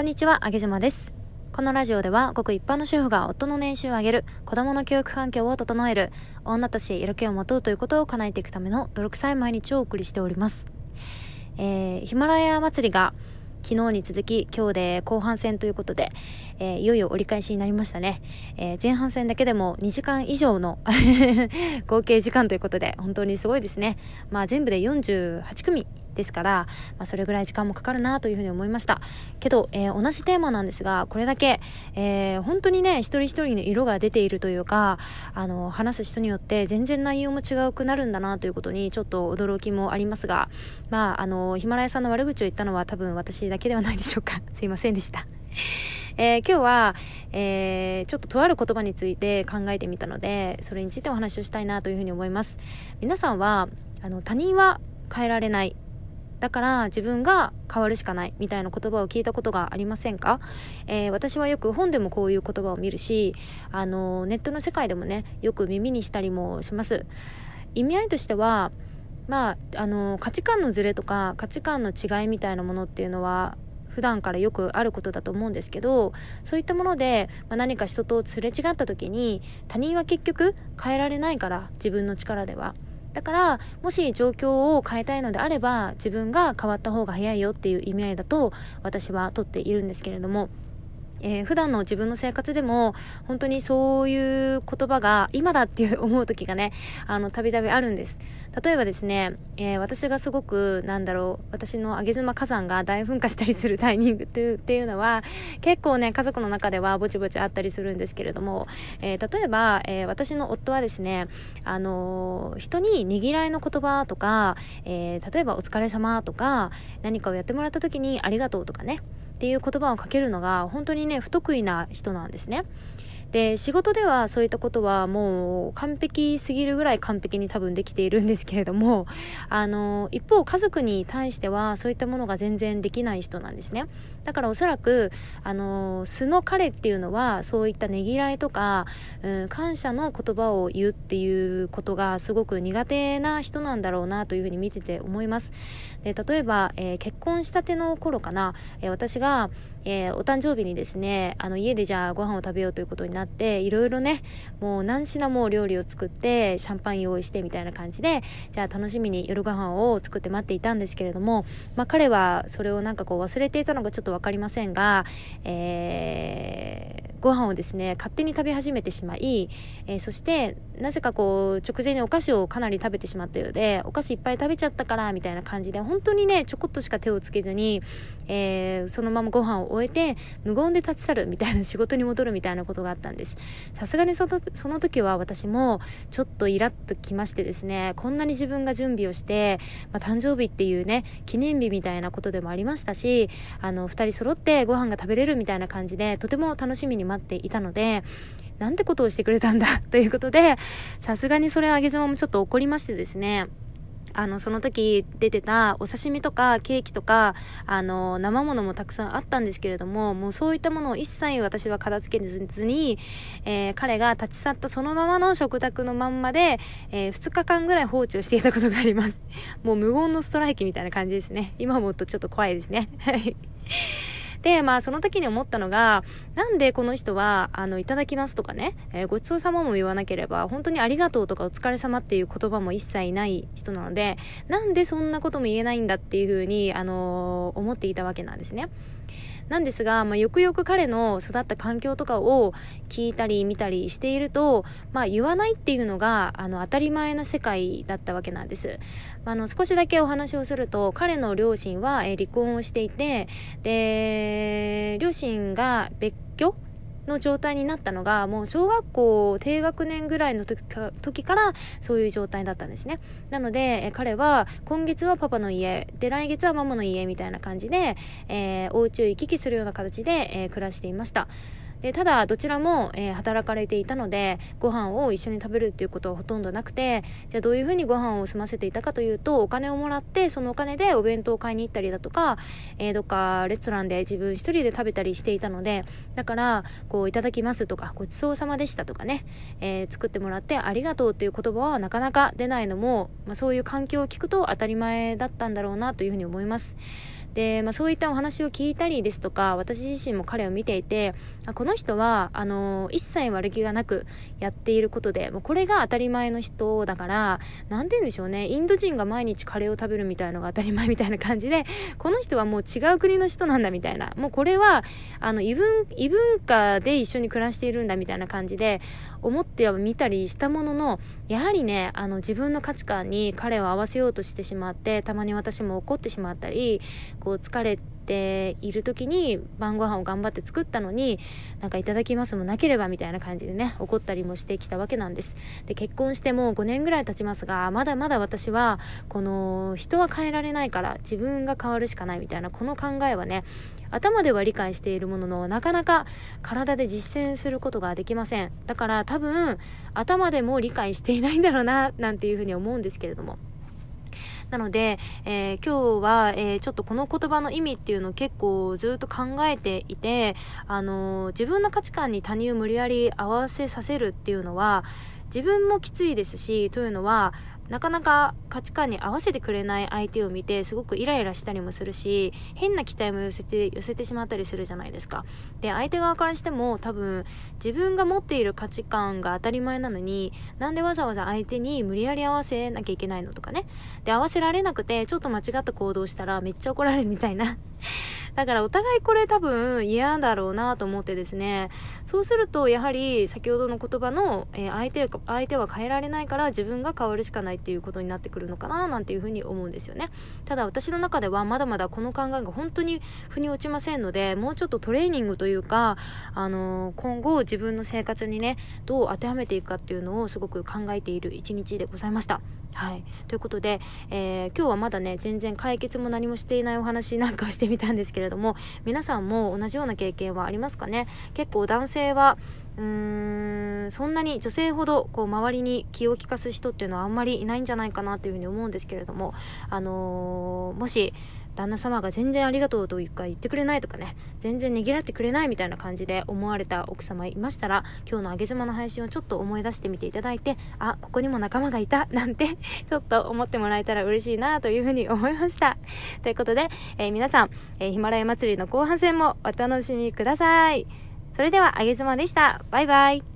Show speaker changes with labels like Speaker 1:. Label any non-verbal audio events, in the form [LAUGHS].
Speaker 1: こんにちは、あげずまです。このラジオでは、ごく一般の主婦が夫の年収を上げる、子供の教育環境を整える、女として色気を持とうということを叶えていくための泥臭い毎日をお送りしております。えー、ヒマラヤ祭りが昨日に続き今日で後半戦ということで、えーいよいよ折り返しになりましたね、えー前半戦だけでも2時間以上の [LAUGHS] 合計時間ということで本当にすごいですねまあ全部で48組ですから、まあ、それぐらい時間もかかるなというふうに思いました。けど、えー同じテーマなんですがこれだけ、えー本当にね一人一人の色が出ているというかあの話す人によって全然内容も違うくなるんだなということにちょっと驚きもありますがまああのヒマラヤさんの悪口を言ったのは多分私だけではないでしょうか。[LAUGHS] すいませんでした。えー今日は、えーちょっととある言葉について考えてみたのでそれについてお話をしたいなというふうに思います。皆さんはあの他人は変えられない。だから自分が変わるしかないみたいな言葉を聞いたことがありませんか、えー私はよく本でもこういう言葉を見るしあのネットの世界でもねよく耳にしたりもします。意味合いとしてはまああの価値観のズレとか価値観の違いみたいなものっていうのは普段からよくあることだと思うんですけどそういったもので、まあ、何か人とすれ違った時に他人は結局変えられないから自分の力では。だからもし状況を変えたいのであれば自分が変わった方が早いよっていう意味合いだと私はとっているんですけれども。えー普段の自分の生活でも本当にそういう言葉が今だって思う時がねあのたびたびあるんです。例えばですね、えー私がすごくなんだろう私の上妻火山が大噴火したりするタイミングっていうのは結構ね家族の中ではぼちぼちあったりするんですけれども、えー例えば、えー私の夫はですねあの人にねぎらいの言葉とか、え例えば「お疲れ様とか何かをやってもらった時に「ありがとう」とかねっていう言葉をかけるのが本当にね不得意な人なんですね。で仕事ではそういったことはもう完璧すぎるぐらい完璧に多分できているんですけれども [LAUGHS] あの一方家族に対してはそういったものが全然できない人なんですね。だからおそらくあの素の彼っていうのはそういったねぎらいとか、うん、感謝の言葉を言うっていうことがすごく苦手な人なんだろうなというふうに見てて思います。で例えば、えー結婚したての頃かな、えー私が、えーお誕生日にですねあの家でじゃあご飯を食べようということになっていろいろねもう何品も料理を作ってシャンパン用意してみたいな感じでじゃあ楽しみに夜ご飯を作って待っていたんですけれども、まあ、彼はそれをなんかこう忘れていたのかちょっと分かりませんが、えーご飯をですね勝手に食べ始めてしまい、えーそしてなぜかこう直前にお菓子をかなり食べてしまったようでお菓子いっぱい食べちゃったからみたいな感じで本当にねちょこっとしか手をつけずに、えーそのままご飯を終えて無言で立ち去るみたいな仕事に戻るみたいなことがあったんです。さすがにそのその時は私もちょっとイラッときましてですねこんなに自分が準備をして、まあ、誕生日っていうね記念日みたいなことでもありましたしあの2人揃ってご飯が食べれるみたいな感じでとても楽しみに待っていたのでなんてことをしてくれたんだ [LAUGHS] ということでさすがにそれをあげ妻もちょっと怒りましてですねあのその時出てたお刺身とかケーキとかあの生ものもたくさんあったんですけれどももうそういったものを一切私は片付けずに、えー彼が立ち去ったそのままの食卓のまんまで、え2日間ぐらい放置をしていたことがあります。もう無言のストライキみたいな感じですね。今思うとちょっと怖いですね。はい。でまあその時に思ったのがなんでこの人はあのいただきますとかね、えーごちそうさまも言わなければ本当にありがとうとかお疲れ様っていう言葉も一切ない人なのでなんでそんなことも言えないんだっていうふうに、あのー思っていたわけなんですね。なんですが、まあ、よくよく彼の育った環境とかを聞いたり見たりしていると、まあ、言わないっていうのがあの当たり前な世界だったわけなんです。あの少しだけお話をすると彼の両親は、え離婚をしていてで両親が別居の状態になったのがもう小学校低学年ぐらいの時か時からそういう状態だったんですね。なので、え彼は今月はパパの家で来月はママの家みたいな感じで、えーお家を行き来するような形で、えー暮らしていました。でただどちらも、えー働かれていたのでご飯を一緒に食べるっていうことはほとんどなくてじゃあどういうふうにご飯を済ませていたかというとお金をもらってそのお金でお弁当を買いに行ったりだとか、えーどっかレストランで自分一人で食べたりしていたのでだからこういただきますとかごちそうさまでしたとかね、えー作ってもらってありがとうっていう言葉はなかなか出ないのも、まあ、そういう環境を聞くと当たり前だったんだろうなというふうに思います。で、まあ、そういったお話を聞いたりですとか私自身も彼を見ていてあこの人はあの一切悪気がなくやっていることでもうこれが当たり前の人だから何て言うんでしょうねインド人が毎日カレーを食べるみたいのが当たり前みたいな感じでこの人はもう違う国の人なんだみたいなもうこれはあの異文異文化で一緒に暮らしているんだみたいな感じで思っては見たりしたもののやはりねあの自分の価値観に彼を合わせようとしてしまってたまに私も怒ってしまったりこう疲れてている時に晩ご飯を頑張って作ったのになんかいただきますもなければみたいな感じでね怒ったりもしてきたわけなんです。で結婚してもう5年ぐらい経ちますがまだまだ私はこの人は変えられないから自分が変わるしかないみたいなこの考えはね頭では理解しているもののなかなか体で実践することができません。だから多分頭でも理解していないんだろうななんていうふうに思うんですけれども。なので、えー、今日は、えー、ちょっとこの言葉の意味っていうのを結構ずっと考えていて、あのー、自分の価値観に他人を無理やり合わせさせるっていうのは自分もきついですしというのはなかなか価値観に合わせてくれない相手を見てすごくイライラしたりもするし変な期待も寄せて寄せてしまったりするじゃないですか。で相手側からしても多分自分が持っている価値観が当たり前なのになんでわざわざ相手に無理やり合わせなきゃいけないのとかね。で合わせられなくてちょっと間違った行動したらめっちゃ怒られるみたいな [LAUGHS] だからお互いこれ多分嫌だろうなと思ってですね。そうするとやはり先ほどの言葉の、えー、相手相手は変えられないから自分が変わるしかないっていうことになってくるのかななんていうふうに思うんですよね。ただ私の中ではまだまだこの考えが本当に腑に落ちませんのでもうちょっとトレーニングというか、あのー、今後自分の生活にねどう当てはめていくかっていうのをすごく考えている一日でございました。はい。ということで、えー、今日はまだね、全然解決も何もしていないお話なんかをしてみたんですけれども、皆さんも同じような経験はありますかね？結構男性は、うーん、そんなに女性ほど、こう、周りに気を利かす人っていうのはあんまりいないんじゃないかなというふうに思うんですけれども、あのー、もし、旦那様が全然ありがとうというか言ってくれないとかね全然ねぎらってくれないみたいな感じで思われた奥様いましたら今日のあげ妻の配信をちょっと思い出してみていただいてあここにも仲間がいた [LAUGHS] なんてちょっと思ってもらえたら嬉しいなというふうに思いました。[LAUGHS] ということで、えー、皆さん、えー、ヒマラヤ祭りの後半戦もお楽しみください。それではあげ妻でした。バイバイ。